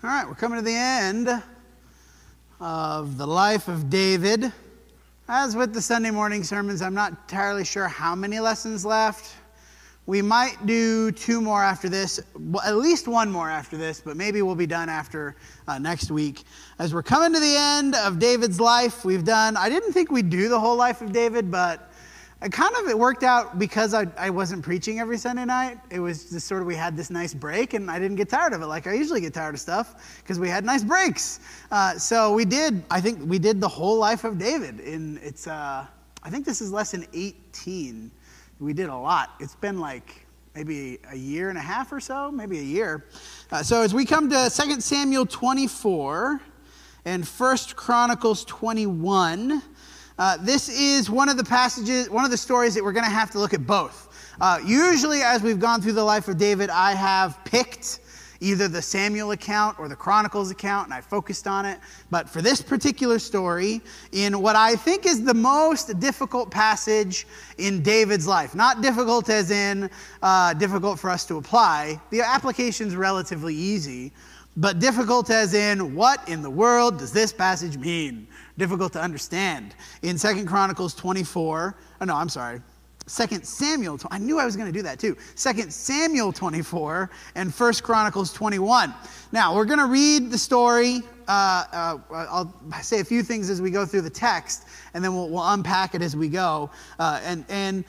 All right, we're coming to the end of the life of David. As with the Sunday morning sermons, I'm not entirely sure how many lessons left. We might do two more after this, at least one more after this, but maybe we'll be done after uh, next week. As we're coming to the end of David's life, we've done, I didn't think we'd do the whole life of David, but it kind of it worked out because I, I wasn't preaching every Sunday night. It was just sort of we had this nice break, and I didn't get tired of it like I usually get tired of stuff because we had nice breaks. Uh, so we did. I think we did the whole life of David. In it's uh, I think this is lesson 18. We did a lot. It's been like maybe a year and a half or so, maybe a year. Uh, so as we come to 2 Samuel 24 and 1 Chronicles 21. Uh, this is one of the passages, one of the stories that we're going to have to look at both. Uh, usually, as we've gone through the life of David, I have picked either the Samuel account or the Chronicles account, and I focused on it. But for this particular story, in what I think is the most difficult passage in David's life, not difficult as in uh, difficult for us to apply, the application is relatively easy, but difficult as in what in the world does this passage mean? Difficult to understand. In Second Chronicles 24, oh no, I'm sorry. Second Samuel, I knew I was going to do that too. Second Samuel 24 and First Chronicles 21. Now, we're going to read the story. Uh, uh, I'll say a few things as we go through the text, and then we'll, we'll unpack it as we go. Uh, and, and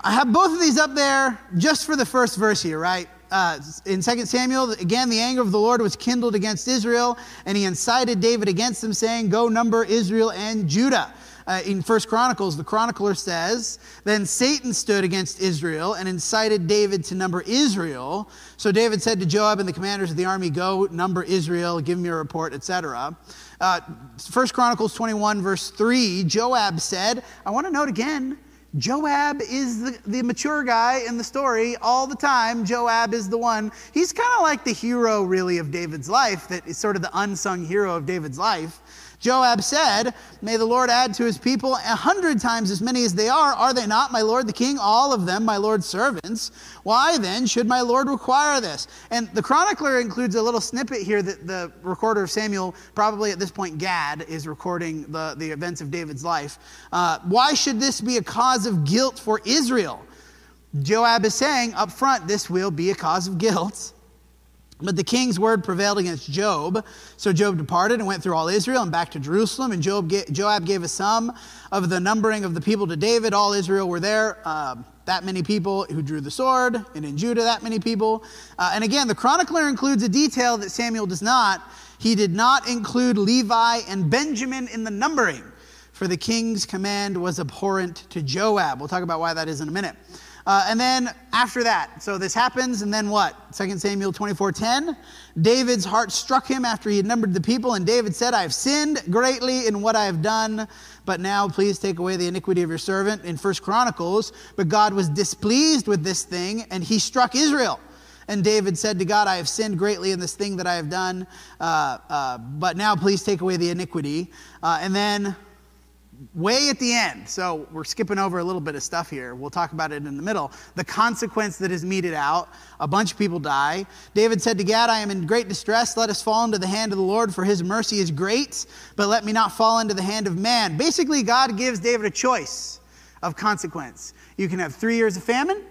I have both of these up there just for the first verse here, right? Uh, in 2 Samuel, again, the anger of the Lord was kindled against Israel, and he incited David against them, saying, Go number Israel and Judah. Uh, in First Chronicles, the chronicler says, Then Satan stood against Israel and incited David to number Israel. So David said to Joab and the commanders of the army, Go number Israel, give me a report, etc. Uh, First Chronicles 21, verse 3, Joab said, I want to note again, Joab is the, the mature guy in the story all the time. Joab is the one. He's kind of like the hero, really, of David's life, that is sort of the unsung hero of David's life. Joab said, May the Lord add to his people a hundred times as many as they are. Are they not, my Lord the king? All of them, my Lord's servants. Why then should my Lord require this? And the chronicler includes a little snippet here that the recorder of Samuel, probably at this point Gad, is recording the, the events of David's life. Uh, why should this be a cause of guilt for Israel? Joab is saying up front, this will be a cause of guilt. But the king's word prevailed against Joab. So Joab departed and went through all Israel and back to Jerusalem. And Joab, Joab gave a sum of the numbering of the people to David. All Israel were there, uh, that many people who drew the sword. And in Judah, that many people. Uh, and again, the chronicler includes a detail that Samuel does not. He did not include Levi and Benjamin in the numbering, for the king's command was abhorrent to Joab. We'll talk about why that is in a minute. Uh, and then after that, so this happens, and then what? 2 Samuel 24:10. David's heart struck him after he had numbered the people, and David said, I have sinned greatly in what I have done, but now please take away the iniquity of your servant in First Chronicles. But God was displeased with this thing, and he struck Israel. And David said to God, I have sinned greatly in this thing that I have done, uh, uh, but now please take away the iniquity. Uh, and then way at the end, so we're skipping over a little bit of stuff here. We'll talk about it in the middle. The consequence that is meted out a bunch of people die. David said to Gad, I am in great distress. Let us fall into the hand of the Lord, for his mercy is great, but let me not fall into the hand of man. Basically, God gives David a choice of consequence. You can have three years of famine.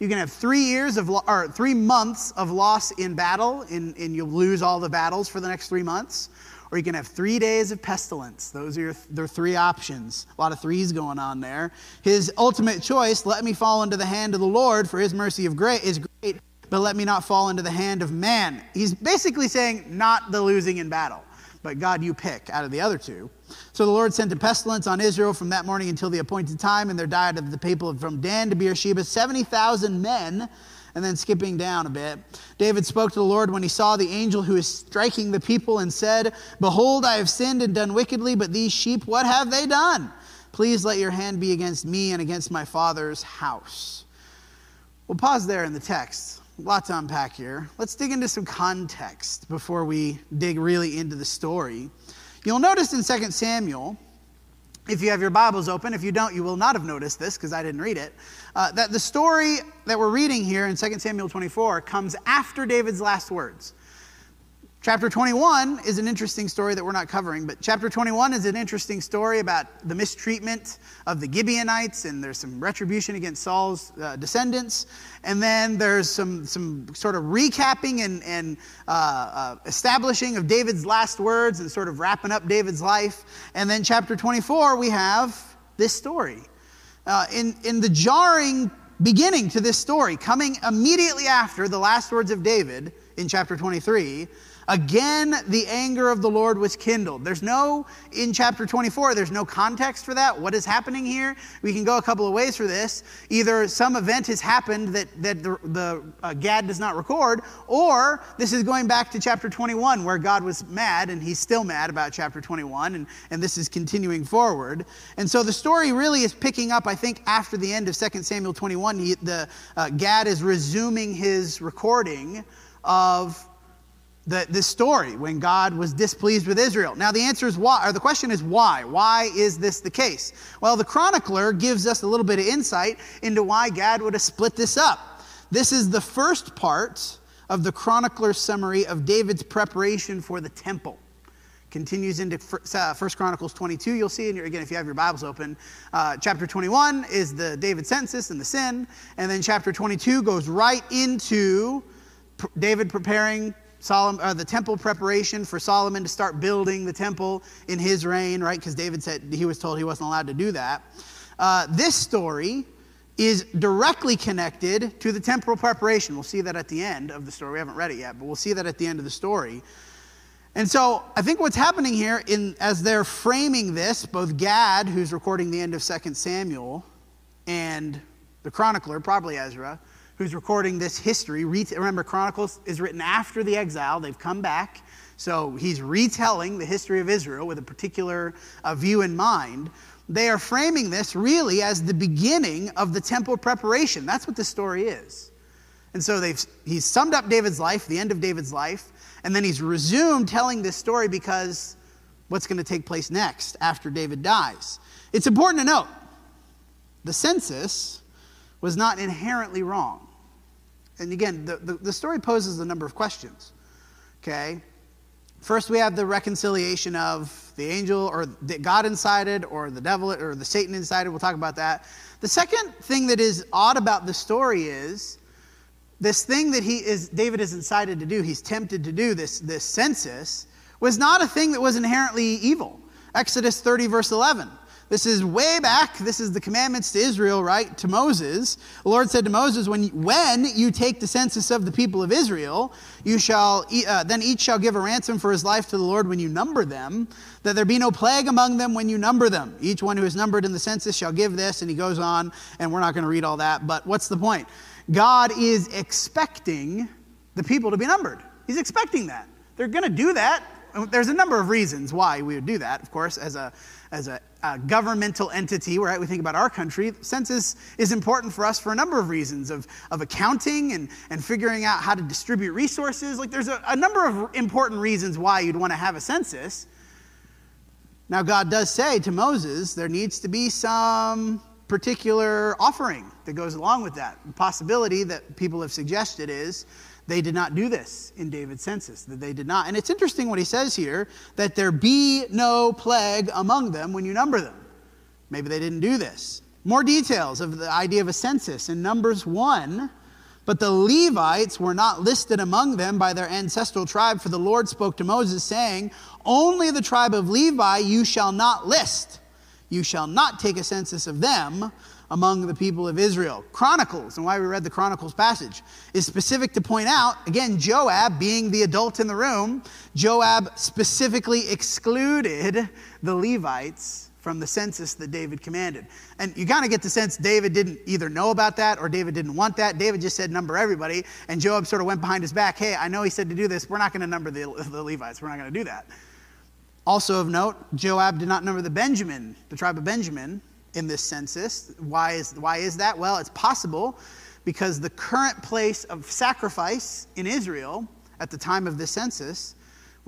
You can have three years of, or three months of loss in battle, and, and you'll lose all the battles for the next three months or you can have three days of pestilence. Those are your there are three options. A lot of threes going on there. His ultimate choice: let me fall into the hand of the Lord, for His mercy of great is great, but let me not fall into the hand of man. He's basically saying, not the losing in battle, but God, you pick out of the other two. So the Lord sent a pestilence on Israel from that morning until the appointed time, and there died of the people from Dan to Beersheba seventy thousand men and then skipping down a bit, David spoke to the Lord when he saw the angel who is striking the people and said, Behold, I have sinned and done wickedly, but these sheep, what have they done? Please let your hand be against me and against my father's house. We'll pause there in the text. A lot to unpack here. Let's dig into some context before we dig really into the story. You'll notice in 2 Samuel, if you have your Bibles open, if you don't, you will not have noticed this because I didn't read it uh, that the story that we're reading here in 2 Samuel 24 comes after David's last words. Chapter 21 is an interesting story that we're not covering, but chapter 21 is an interesting story about the mistreatment of the Gibeonites, and there's some retribution against Saul's uh, descendants. And then there's some, some sort of recapping and, and uh, uh, establishing of David's last words and sort of wrapping up David's life. And then chapter 24, we have this story. Uh, in, in the jarring beginning to this story, coming immediately after the last words of David in chapter 23, Again, the anger of the Lord was kindled. There's no, in chapter 24, there's no context for that. What is happening here? We can go a couple of ways for this. Either some event has happened that, that the, the uh, Gad does not record, or this is going back to chapter 21 where God was mad and he's still mad about chapter 21, and, and this is continuing forward. And so the story really is picking up, I think, after the end of 2 Samuel 21. He, the, uh, Gad is resuming his recording of the, this story when God was displeased with Israel. Now, the answer is why, or the question is why? Why is this the case? Well, the chronicler gives us a little bit of insight into why God would have split this up. This is the first part of the chronicler's summary of David's preparation for the temple. Continues into uh, First Chronicles 22. You'll see, and again, if you have your Bibles open, uh, chapter 21 is the David census and the sin, and then chapter 22 goes right into David preparing Solomon, uh, the temple preparation for Solomon to start building the temple in his reign, right? Because David said he was told he wasn't allowed to do that. Uh, this story is directly connected to the temporal preparation. We'll see that at the end of the story. We haven't read it yet, but we'll see that at the end of the story. And so I think what's happening here, in, as they're framing this, both Gad, who's recording the end of 2 Samuel, and the chronicler, probably Ezra, who's recording this history. Remember, Chronicles is written after the exile, they've come back. So he's retelling the history of Israel with a particular uh, view in mind. They are framing this really as the beginning of the temple preparation. That's what the story is. And so they've, he's summed up David's life, the end of David's life, and then he's resumed telling this story because what's going to take place next after David dies. It's important to note the census was not inherently wrong. And again, the, the, the story poses a number of questions. Okay? First, we have the reconciliation of the angel or the God incited or the devil or the Satan incited. We'll talk about that. The second thing that is odd about the story is this thing that he is David is incited to do, he's tempted to do, this, this census, was not a thing that was inherently evil. Exodus 30, verse 11. This is way back. This is the commandments to Israel, right? To Moses. The Lord said to Moses, when, when you take the census of the people of Israel, you shall, uh, then each shall give a ransom for his life to the Lord when you number them, that there be no plague among them when you number them. Each one who is numbered in the census shall give this. And he goes on, and we're not going to read all that. But what's the point? God is expecting the people to be numbered. He's expecting that. They're going to do that. There's a number of reasons why we would do that, of course, as a as a, a, governmental entity, right? We think about our country. Census is important for us for a number of reasons of, of accounting and, and figuring out how to distribute resources. Like there's a, a number of important reasons why you'd want to have a census. Now, God does say to Moses, there needs to be some particular offering that goes along with that. The possibility that people have suggested is they did not do this in David's census, that they did not. And it's interesting what he says here that there be no plague among them when you number them. Maybe they didn't do this. More details of the idea of a census in Numbers 1. But the Levites were not listed among them by their ancestral tribe, for the Lord spoke to Moses, saying, Only the tribe of Levi you shall not list. You shall not take a census of them among the people of Israel. Chronicles, and why we read the Chronicles passage, is specific to point out, again, Joab being the adult in the room, Joab specifically excluded the Levites from the census that David commanded. And you kind of get the sense David didn't either know about that or David didn't want that. David just said number everybody, and Joab sort of went behind his back. Hey, I know he said to do this. We're not going to number the, the Levites. We're not going to do that. Also of note, Joab did not number the Benjamin, the tribe of Benjamin, in this census. Why is, why is that? Well, it's possible because the current place of sacrifice in Israel at the time of the census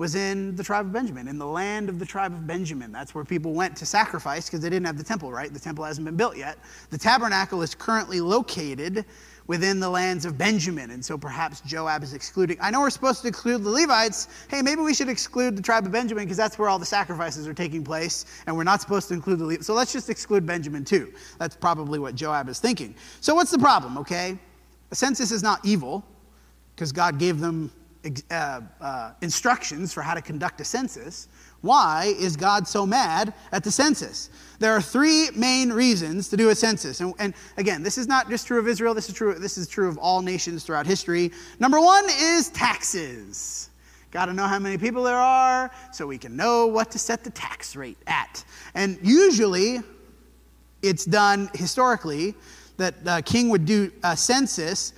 was in the tribe of Benjamin, in the land of the tribe of Benjamin. That's where people went to sacrifice because they didn't have the temple, right? The temple hasn't been built yet. The tabernacle is currently located within the lands of Benjamin. And so perhaps Joab is excluding. I know we're supposed to exclude the Levites. Hey, maybe we should exclude the tribe of Benjamin because that's where all the sacrifices are taking place, and we're not supposed to include the Levites. So let's just exclude Benjamin too. That's probably what Joab is thinking. So what's the problem, okay? A census is not evil because God gave them uh, uh, instructions for how to conduct a census. Why is God so mad at the census? There are three main reasons to do a census. And, and, again, this is not just true of Israel, this is true, this is true of all nations throughout history. Number one is taxes. Got to know how many people there are so we can know what to set the tax rate at. And usually, it's done historically that the king would do a census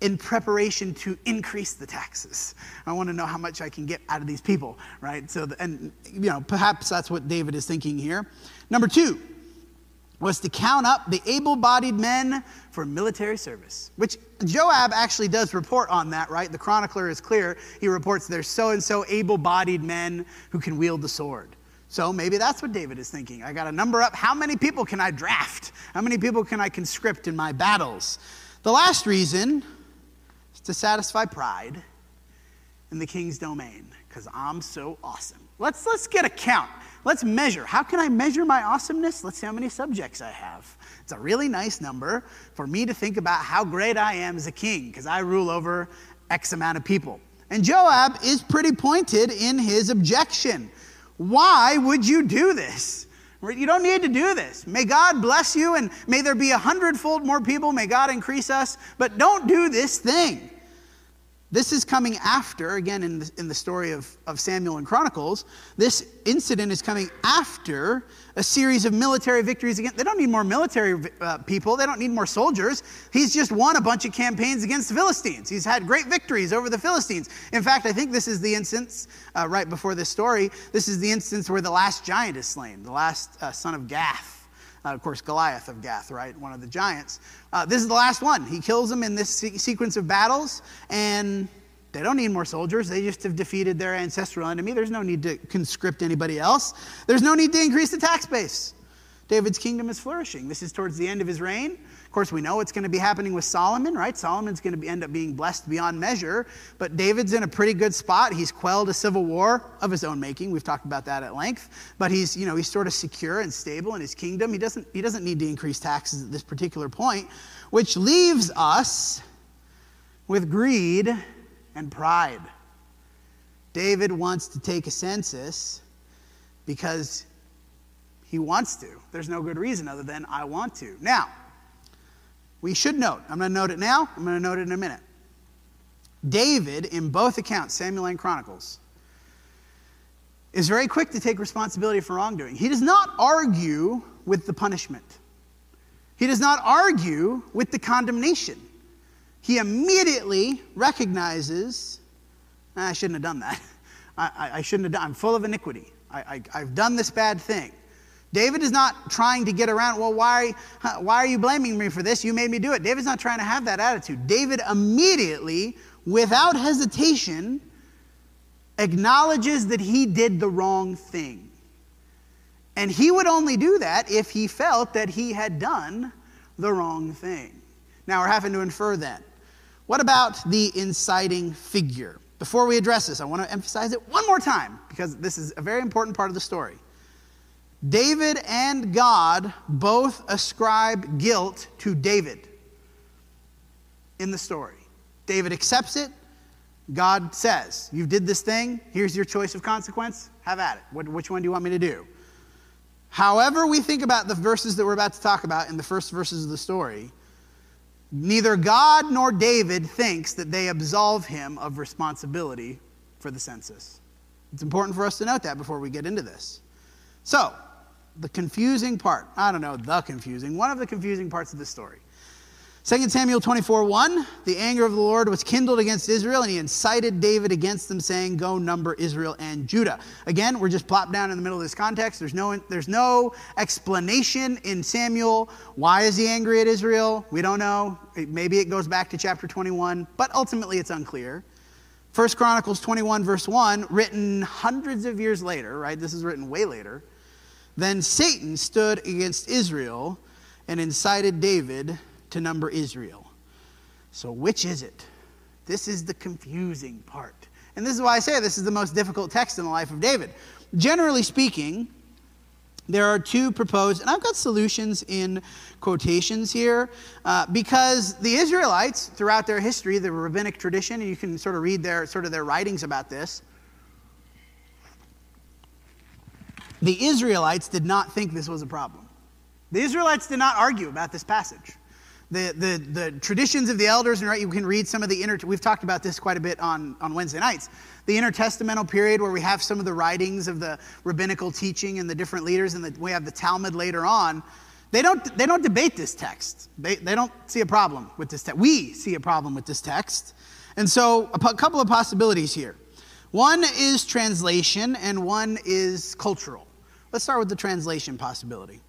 in preparation to increase the taxes. I want to know how much I can get out of these people, right? So, the, and you know, perhaps that's what David is thinking here. Number two was to count up the able-bodied men for military service, which Joab actually does report on that, right? The chronicler is clear. He reports there's so and so able-bodied men who can wield the sword. So maybe that's what David is thinking. I got to number up how many people can I draft? How many people can I conscript in my battles? The last reason to satisfy pride in the king's domain because I'm so awesome. Let's, let's get a count. Let's measure. How can I measure my awesomeness? Let's see how many subjects I have. It's a really nice number for me to think about how great I am as a king because I rule over X amount of people. And Joab is pretty pointed in his objection. Why would you do this? You don't need to do this. May God bless you and may there be a hundredfold more people. May God increase us, but don't do this thing. This is coming after, again, in the, in the story of, of Samuel and Chronicles, this incident is coming after a series of military victories Again, They don't need more military uh, people, they don't need more soldiers. He's just won a bunch of campaigns against the Philistines. He's had great victories over the Philistines. In fact, I think this is the instance, uh, right before this story, this is the instance where the last giant is slain, the last uh, son of Gath. Uh, of course, Goliath of Gath, right? One of the giants. Uh, this is the last one. He kills them in this se- sequence of battles, and they don't need more soldiers. They just have defeated their ancestral enemy. There's no need to conscript anybody else. There's no need to increase the tax base. David's kingdom is flourishing. This is towards the end of his reign. Course, we know it's going to be happening with Solomon, right? Solomon's going to end up being blessed beyond measure, but David's in a pretty good spot. He's quelled a civil war of his own making. We've talked about that at length, but he's, you know, he's sort of secure and stable in his kingdom. He doesn't, he doesn't need to increase taxes at this particular point, which leaves us with greed and pride. David wants to take a census because he wants to. There's no good reason other than I want to. Now, we should note, I'm going to note it now, I'm going to note it in a minute. David, in both accounts, Samuel and Chronicles, is very quick to take responsibility for wrongdoing. He does not argue with the punishment, he does not argue with the condemnation. He immediately recognizes, ah, I shouldn't have done that. I, I, I shouldn't have done, I'm full of iniquity. I, I, I've done this bad thing. David is not trying to get around, well, why, why are you blaming me for this? You made me do it. David's not trying to have that attitude. David immediately, without hesitation, acknowledges that he did the wrong thing. And he would only do that if he felt that he had done the wrong thing. Now we're having to infer that. What about the inciting figure? Before we address this, I want to emphasize it one more time because this is a very important part of the story. David and God both ascribe guilt to David in the story. David accepts it. God says, You did this thing. Here's your choice of consequence. Have at it. What, which one do you want me to do? However, we think about the verses that we're about to talk about in the first verses of the story, neither God nor David thinks that they absolve him of responsibility for the census. It's important for us to note that before we get into this. So, the confusing part, I don't know, the confusing, one of the confusing parts of this story. 2 Samuel 24 1, the anger of the Lord was kindled against Israel, and he incited David against them, saying, Go number Israel and Judah. Again, we're just plopped down in the middle of this context. There's no, there's no explanation in Samuel. Why is he angry at Israel? We don't know. Maybe it goes back to chapter 21, but ultimately it's unclear. First Chronicles 21, verse 1, written hundreds of years later, right? This is written way later. Then Satan stood against Israel and incited David to number Israel. So, which is it? This is the confusing part. And this is why I say this is the most difficult text in the life of David. Generally speaking, there are two proposed, and I've got solutions in quotations here, uh, because the Israelites, throughout their history, the rabbinic tradition, and you can sort of read their sort of their writings about this. The Israelites did not think this was a problem. The Israelites did not argue about this passage. The, the, the traditions of the elders, and right, you can read some of the inner, we've talked about this quite a bit on, on Wednesday nights. The intertestamental period where we have some of the writings of the rabbinical teaching and the different leaders, and the, we have the Talmud later on. They don't, they don't debate this text. They, they don't see a problem with this text. We see a problem with this text. And so, a couple of possibilities here. One is translation, and one is cultural. Let's start with the translation possibility.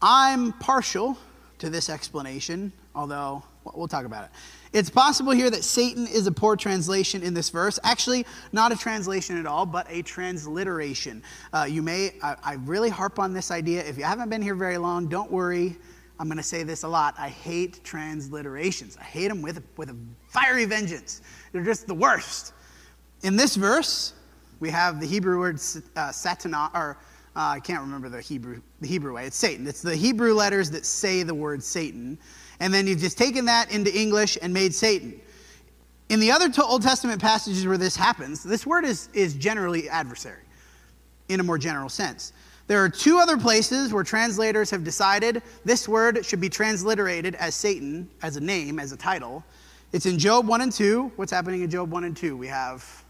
I'm partial to this explanation, although we'll talk about it. It's possible here that Satan is a poor translation in this verse. Actually, not a translation at all, but a transliteration. Uh, you may, I, I really harp on this idea. If you haven't been here very long, don't worry. I'm going to say this a lot. I hate transliterations. I hate them with, with a fiery vengeance. They're just the worst. In this verse, we have the Hebrew word uh, satana, or uh, I can't remember the Hebrew, the Hebrew way. It's Satan. It's the Hebrew letters that say the word Satan. And then you've just taken that into English and made Satan. In the other Old Testament passages where this happens, this word is, is generally adversary in a more general sense. There are two other places where translators have decided this word should be transliterated as Satan, as a name, as a title. It's in Job 1 and 2. What's happening in Job 1 and 2? We have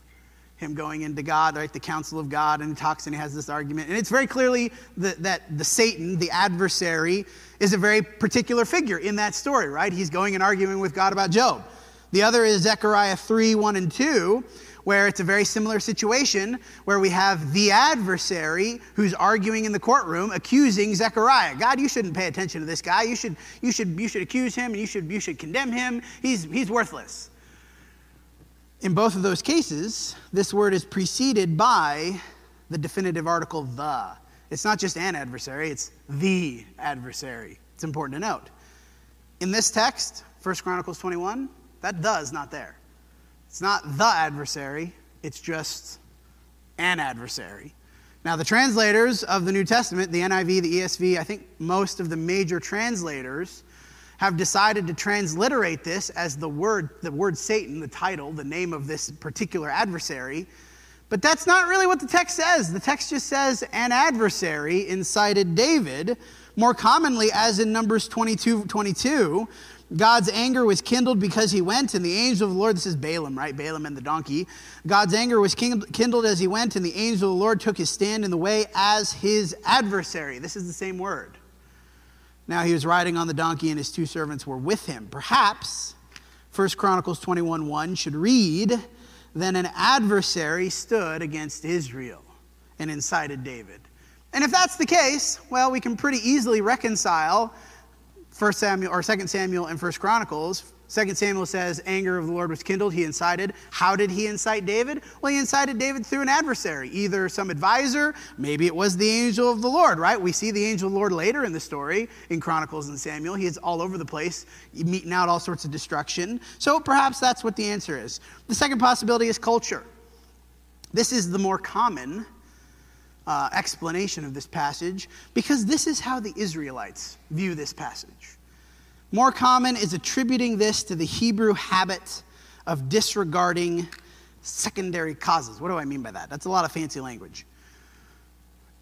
him going into God, right, the council of God, and he talks and he has this argument. And it's very clearly the, that the Satan, the adversary, is a very particular figure in that story, right? He's going and arguing with God about Job. The other is Zechariah 3 1 and 2, where it's a very similar situation where we have the adversary who's arguing in the courtroom accusing Zechariah. God, you shouldn't pay attention to this guy. You should, you should, you should accuse him and you should, you should condemn him. He's, he's worthless. In both of those cases, this word is preceded by the definitive article the. It's not just an adversary, it's the adversary. It's important to note. In this text, 1 Chronicles 21, that the is not there. It's not the adversary, it's just an adversary. Now, the translators of the New Testament, the NIV, the ESV, I think most of the major translators have decided to transliterate this as the word, the word Satan, the title, the name of this particular adversary. But that's not really what the text says. The text just says an adversary incited David, more commonly as in Numbers 22 22. God's anger was kindled because he went, and the angel of the Lord, this is Balaam, right? Balaam and the donkey. God's anger was kindled as he went, and the angel of the Lord took his stand in the way as his adversary. This is the same word. Now he was riding on the donkey, and his two servants were with him. Perhaps 1 Chronicles 21 1 should read Then an adversary stood against Israel and incited David. And if that's the case, well, we can pretty easily reconcile 1 Samuel or 2 Samuel and 1 Chronicles 2 Samuel says, anger of the Lord was kindled. He incited. How did he incite David? Well, he incited David through an adversary, either some advisor, maybe it was the angel of the Lord, right? We see the angel of the Lord later in the story in Chronicles and Samuel. He is all over the place, meting out all sorts of destruction. So perhaps that's what the answer is. The second possibility is culture. This is the more common uh, explanation of this passage because this is how the Israelites view this passage. More common is attributing this to the Hebrew habit of disregarding secondary causes. What do I mean by that? That's a lot of fancy language.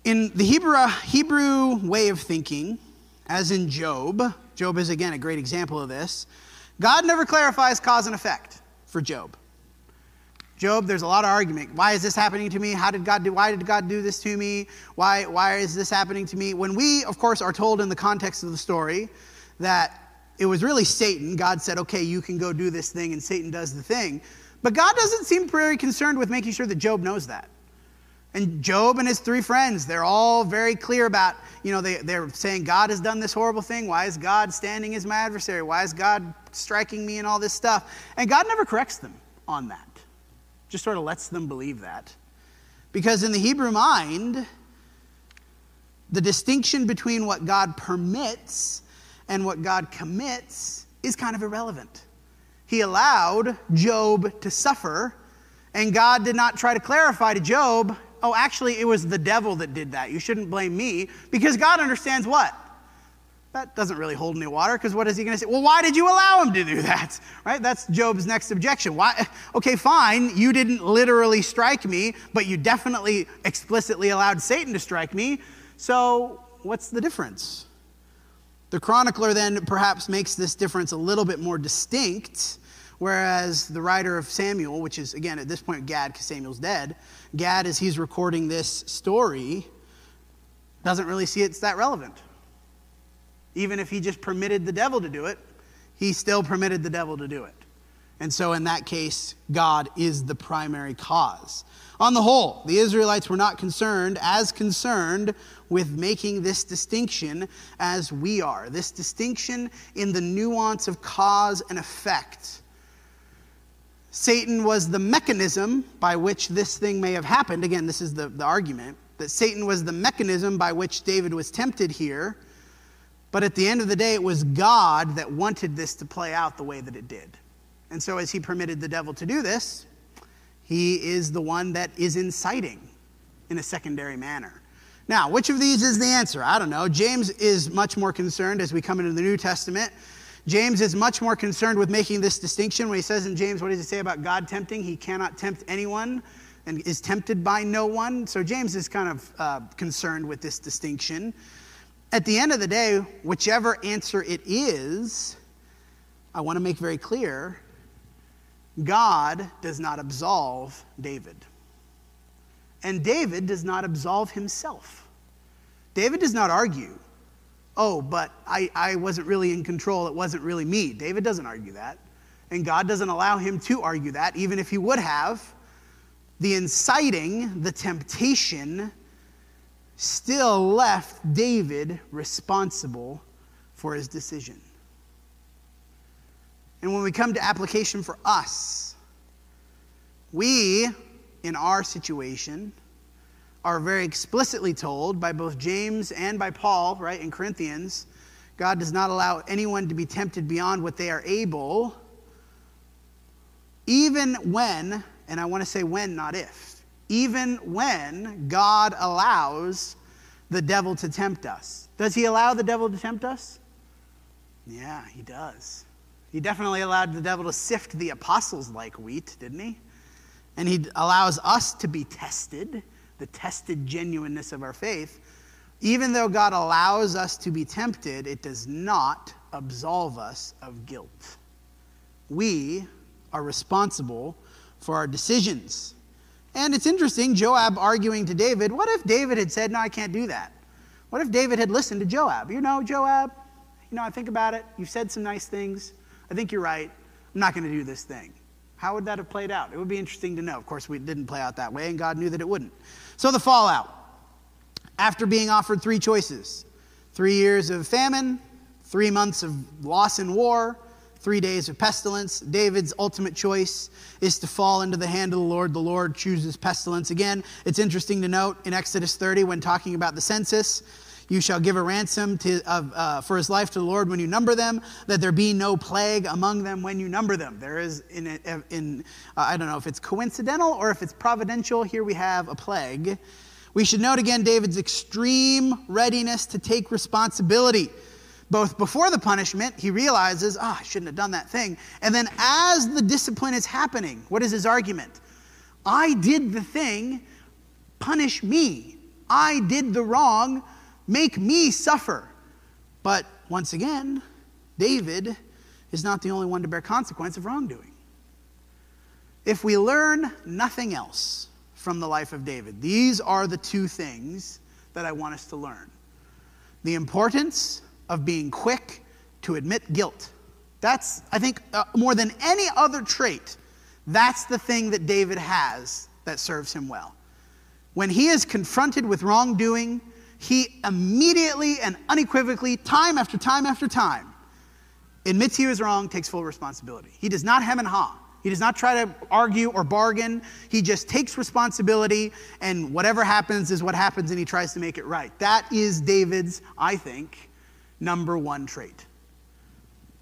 In the Hebrew, Hebrew way of thinking, as in Job, Job is again a great example of this, God never clarifies cause and effect for Job. Job, there's a lot of argument. Why is this happening to me? How did God do? Why did God do this to me? Why, why is this happening to me? When we, of course, are told in the context of the story that it was really Satan. God said, okay, you can go do this thing, and Satan does the thing. But God doesn't seem very concerned with making sure that Job knows that. And Job and his three friends, they're all very clear about, you know, they, they're saying, God has done this horrible thing. Why is God standing as my adversary? Why is God striking me and all this stuff? And God never corrects them on that. just sort of lets them believe that. Because in the Hebrew mind, the distinction between what God permits and what God commits is kind of irrelevant. He allowed Job to suffer, and God did not try to clarify to Job, oh, actually, it was the devil that did that. You shouldn't blame me, because God understands what? That doesn't really hold any water because what is he going to say? Well, why did you allow him to do that? Right? That's Job's next objection. Why? Okay, fine. You didn't literally strike me, but you definitely explicitly allowed Satan to strike me. So, what's the difference? The chronicler then perhaps makes this difference a little bit more distinct, whereas the writer of Samuel, which is again at this point Gad, because Samuel's dead, Gad, as he's recording this story, doesn't really see it's that relevant. Even if he just permitted the devil to do it, he still permitted the devil to do it. And so, in that case, God is the primary cause. On the whole, the Israelites were not concerned, as concerned, with making this distinction as we are. This distinction in the nuance of cause and effect. Satan was the mechanism by which this thing may have happened. Again, this is the, the argument that Satan was the mechanism by which David was tempted here. But at the end of the day, it was God that wanted this to play out the way that it did. And so, as he permitted the devil to do this, he is the one that is inciting in a secondary manner. Now, which of these is the answer? I don't know. James is much more concerned as we come into the New Testament. James is much more concerned with making this distinction when he says in James, what does he say about God tempting? He cannot tempt anyone and is tempted by no one. So James is kind of uh, concerned with this distinction. At the end of the day, whichever answer it is, I want to make very clear God does not absolve David. And David does not absolve himself. David does not argue, oh, but I, I wasn't really in control. It wasn't really me. David doesn't argue that. And God doesn't allow him to argue that, even if he would have. The inciting, the temptation, still left David responsible for his decision. And when we come to application for us, we, in our situation, are very explicitly told by both James and by Paul, right, in Corinthians, God does not allow anyone to be tempted beyond what they are able, even when, and I want to say when, not if, even when God allows the devil to tempt us. Does he allow the devil to tempt us? Yeah, he does. He definitely allowed the devil to sift the apostles like wheat, didn't he? And he allows us to be tested, the tested genuineness of our faith. Even though God allows us to be tempted, it does not absolve us of guilt. We are responsible for our decisions. And it's interesting, Joab arguing to David, what if David had said, No, I can't do that? What if David had listened to Joab? You know, Joab, you know, I think about it. You've said some nice things. I think you're right. I'm not going to do this thing. How would that have played out? It would be interesting to know. Of course, we didn't play out that way, and God knew that it wouldn't. So, the fallout. After being offered three choices three years of famine, three months of loss in war, three days of pestilence, David's ultimate choice is to fall into the hand of the Lord. The Lord chooses pestilence. Again, it's interesting to note in Exodus 30 when talking about the census you shall give a ransom to, uh, for his life to the Lord when you number them, that there be no plague among them when you number them. There is, in, in uh, I don't know if it's coincidental or if it's providential, here we have a plague. We should note again David's extreme readiness to take responsibility. Both before the punishment, he realizes, ah, oh, I shouldn't have done that thing. And then as the discipline is happening, what is his argument? I did the thing, punish me. I did the wrong, make me suffer. But once again, David is not the only one to bear consequence of wrongdoing. If we learn nothing else from the life of David, these are the two things that I want us to learn the importance of being quick to admit guilt. That's, I think, uh, more than any other trait, that's the thing that David has that serves him well. When he is confronted with wrongdoing, he immediately and unequivocally, time after time after time, admits he was wrong, takes full responsibility. He does not hem and haw. He does not try to argue or bargain. He just takes responsibility, and whatever happens is what happens, and he tries to make it right. That is David's, I think, number one trait.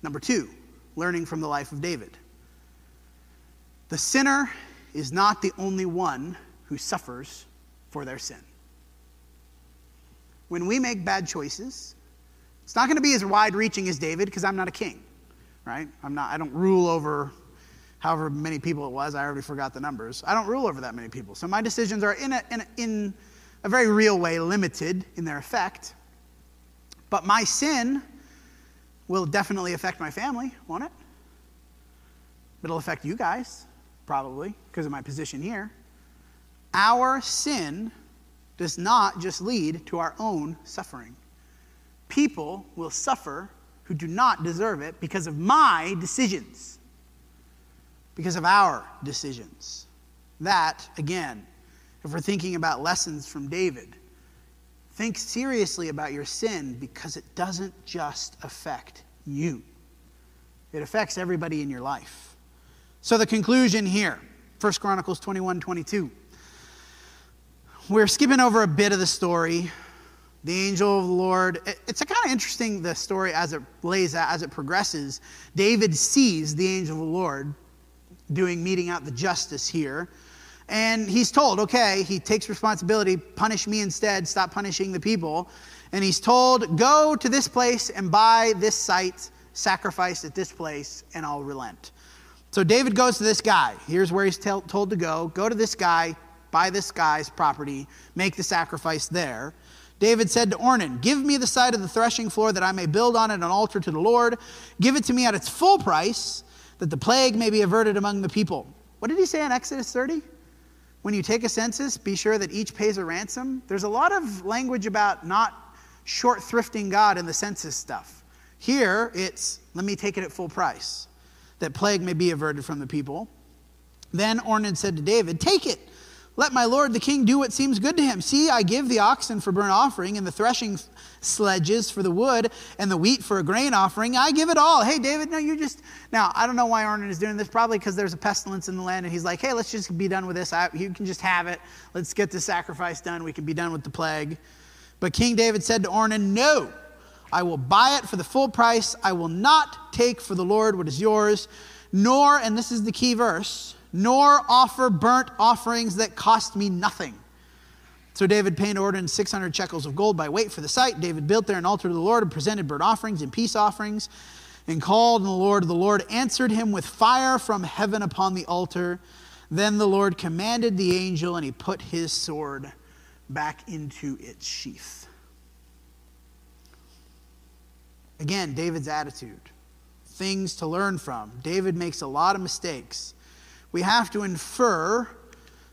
Number two, learning from the life of David. The sinner is not the only one who suffers for their sin. When we make bad choices, it's not going to be as wide reaching as David because I'm not a king, right? I'm not, I don't rule over however many people it was. I already forgot the numbers. I don't rule over that many people. So my decisions are, in a, in a, in a very real way, limited in their effect. But my sin will definitely affect my family, won't it? It'll affect you guys, probably, because of my position here. Our sin does not just lead to our own suffering. People will suffer who do not deserve it because of my decisions, because of our decisions. That, again, if we're thinking about lessons from David, think seriously about your sin because it doesn't just affect you, it affects everybody in your life. So, the conclusion here 1 Chronicles 21 22. We're skipping over a bit of the story. The angel of the Lord. It's a kind of interesting the story as it lays out, as it progresses. David sees the angel of the Lord doing meting out the justice here. And he's told, okay, he takes responsibility, punish me instead, stop punishing the people. And he's told, go to this place and buy this site, sacrifice at this place, and I'll relent. So David goes to this guy. Here's where he's told to go. Go to this guy, buy this guy's property, make the sacrifice there. David said to Ornan, Give me the side of the threshing floor that I may build on it an altar to the Lord. Give it to me at its full price, that the plague may be averted among the people. What did he say in Exodus 30? When you take a census, be sure that each pays a ransom. There's a lot of language about not short thrifting God in the census stuff. Here, it's let me take it at full price that plague may be averted from the people. Then Ornan said to David, Take it. Let my lord the king do what seems good to him. See, I give the oxen for burnt offering, and the threshing sledges for the wood, and the wheat for a grain offering. I give it all. Hey, David, no, you just. Now, I don't know why Ornan is doing this. Probably because there's a pestilence in the land, and he's like, hey, let's just be done with this. I, you can just have it. Let's get the sacrifice done. We can be done with the plague. But King David said to Ornan, No, I will buy it for the full price. I will not take for the Lord what is yours, nor, and this is the key verse, nor offer burnt offerings that cost me nothing. So David paid ordered 600 shekels of gold by weight for the site. David built there an altar to the Lord and presented burnt offerings and peace offerings and called on the Lord. The Lord answered him with fire from heaven upon the altar. Then the Lord commanded the angel, and he put his sword back into its sheath. Again, David's attitude, things to learn from. David makes a lot of mistakes. We have to infer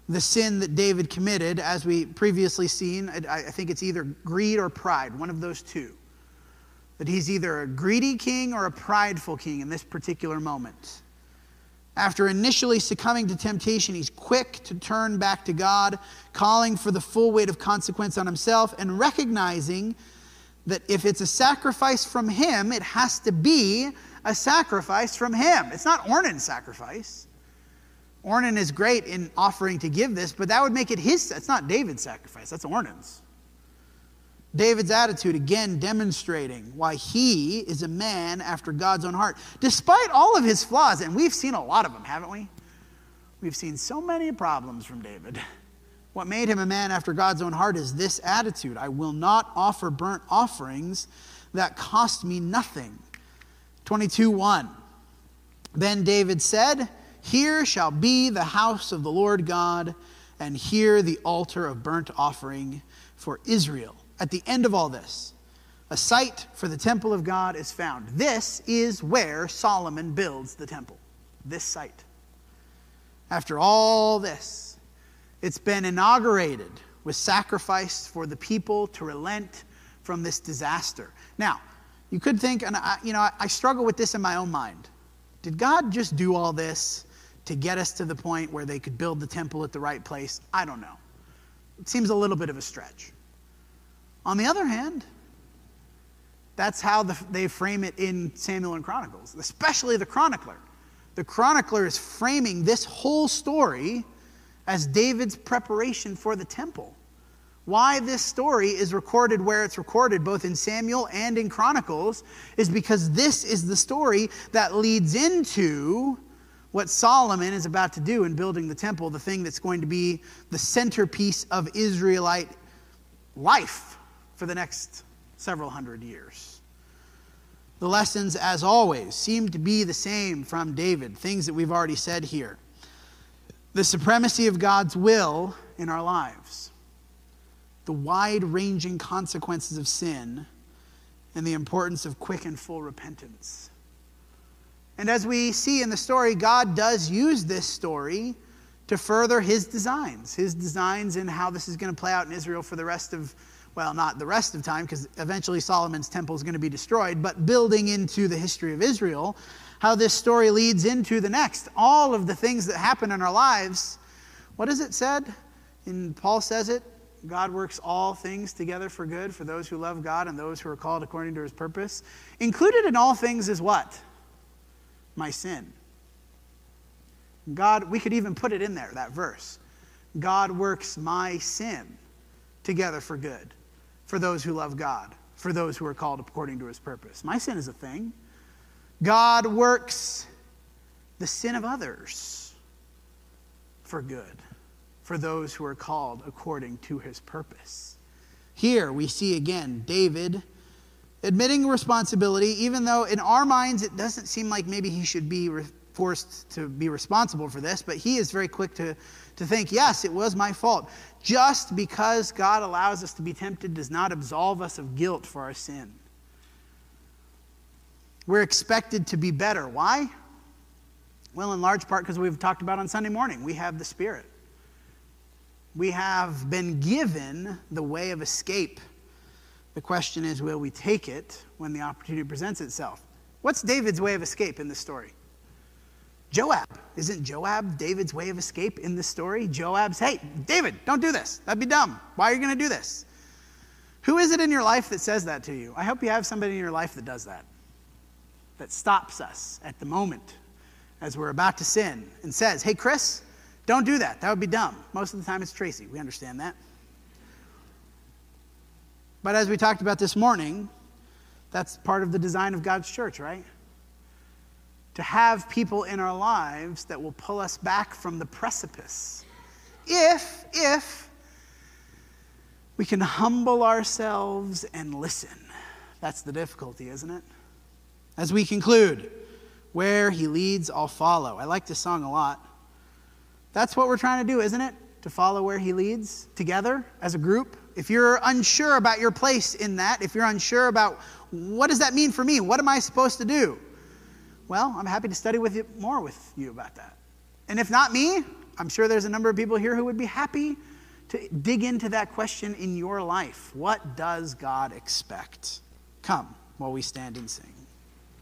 the sin that David committed, as we previously seen. I think it's either greed or pride, one of those two. That he's either a greedy king or a prideful king in this particular moment. After initially succumbing to temptation, he's quick to turn back to God, calling for the full weight of consequence on himself, and recognizing that if it's a sacrifice from him, it has to be a sacrifice from him. It's not Ornan's sacrifice. Ornan is great in offering to give this, but that would make it his. It's not David's sacrifice, that's Ornan's. David's attitude, again, demonstrating why he is a man after God's own heart, despite all of his flaws. And we've seen a lot of them, haven't we? We've seen so many problems from David. What made him a man after God's own heart is this attitude I will not offer burnt offerings that cost me nothing. 22 1. Then David said, Here shall be the house of the Lord God, and here the altar of burnt offering for Israel. At the end of all this, a site for the temple of God is found. This is where Solomon builds the temple. This site. After all this, it's been inaugurated with sacrifice for the people to relent from this disaster. Now, you could think, and I, you know, I struggle with this in my own mind. Did God just do all this to get us to the point where they could build the temple at the right place? I don't know. It seems a little bit of a stretch. On the other hand, that's how the, they frame it in Samuel and Chronicles, especially the chronicler. The chronicler is framing this whole story as David's preparation for the temple. Why this story is recorded where it's recorded, both in Samuel and in Chronicles, is because this is the story that leads into what Solomon is about to do in building the temple, the thing that's going to be the centerpiece of Israelite life for the next several hundred years. The lessons, as always, seem to be the same from David, things that we've already said here. The supremacy of God's will in our lives, the wide ranging consequences of sin, and the importance of quick and full repentance. And as we see in the story, God does use this story to further his designs, his designs in how this is going to play out in Israel for the rest of, well, not the rest of time, because eventually Solomon's temple is going to be destroyed, but building into the history of Israel, how this story leads into the next. All of the things that happen in our lives, what is it said? And Paul says it God works all things together for good for those who love God and those who are called according to his purpose. Included in all things is what? My sin. God, we could even put it in there, that verse. God works my sin together for good for those who love God, for those who are called according to his purpose. My sin is a thing. God works the sin of others for good for those who are called according to his purpose. Here we see again David admitting responsibility, even though in our minds it doesn't seem like maybe he should be forced to be responsible for this, but he is very quick to, to think, yes, it was my fault. Just because God allows us to be tempted does not absolve us of guilt for our sin. We're expected to be better. Why? Well, in large part because we've talked about on Sunday morning, we have the Spirit. We have been given the way of escape. The question is, will we take it when the opportunity presents itself? What's David's way of escape in this story? Joab. Isn't Joab David's way of escape in this story? Joab's, hey, David, don't do this. That'd be dumb. Why are you going to do this? Who is it in your life that says that to you? I hope you have somebody in your life that does that, that stops us at the moment as we're about to sin and says, hey, Chris, don't do that. That would be dumb. Most of the time it's Tracy. We understand that. But as we talked about this morning, that's part of the design of God's church, right? to have people in our lives that will pull us back from the precipice. If, if we can humble ourselves and listen. That's the difficulty, isn't it? As we conclude, where he leads, I'll follow. I like this song a lot. That's what we're trying to do, isn't it? To follow where he leads together as a group. If you're unsure about your place in that, if you're unsure about what does that mean for me? What am I supposed to do? Well, I'm happy to study with you more with you about that. And if not me, I'm sure there's a number of people here who would be happy to dig into that question in your life. What does God expect? Come while we stand and sing.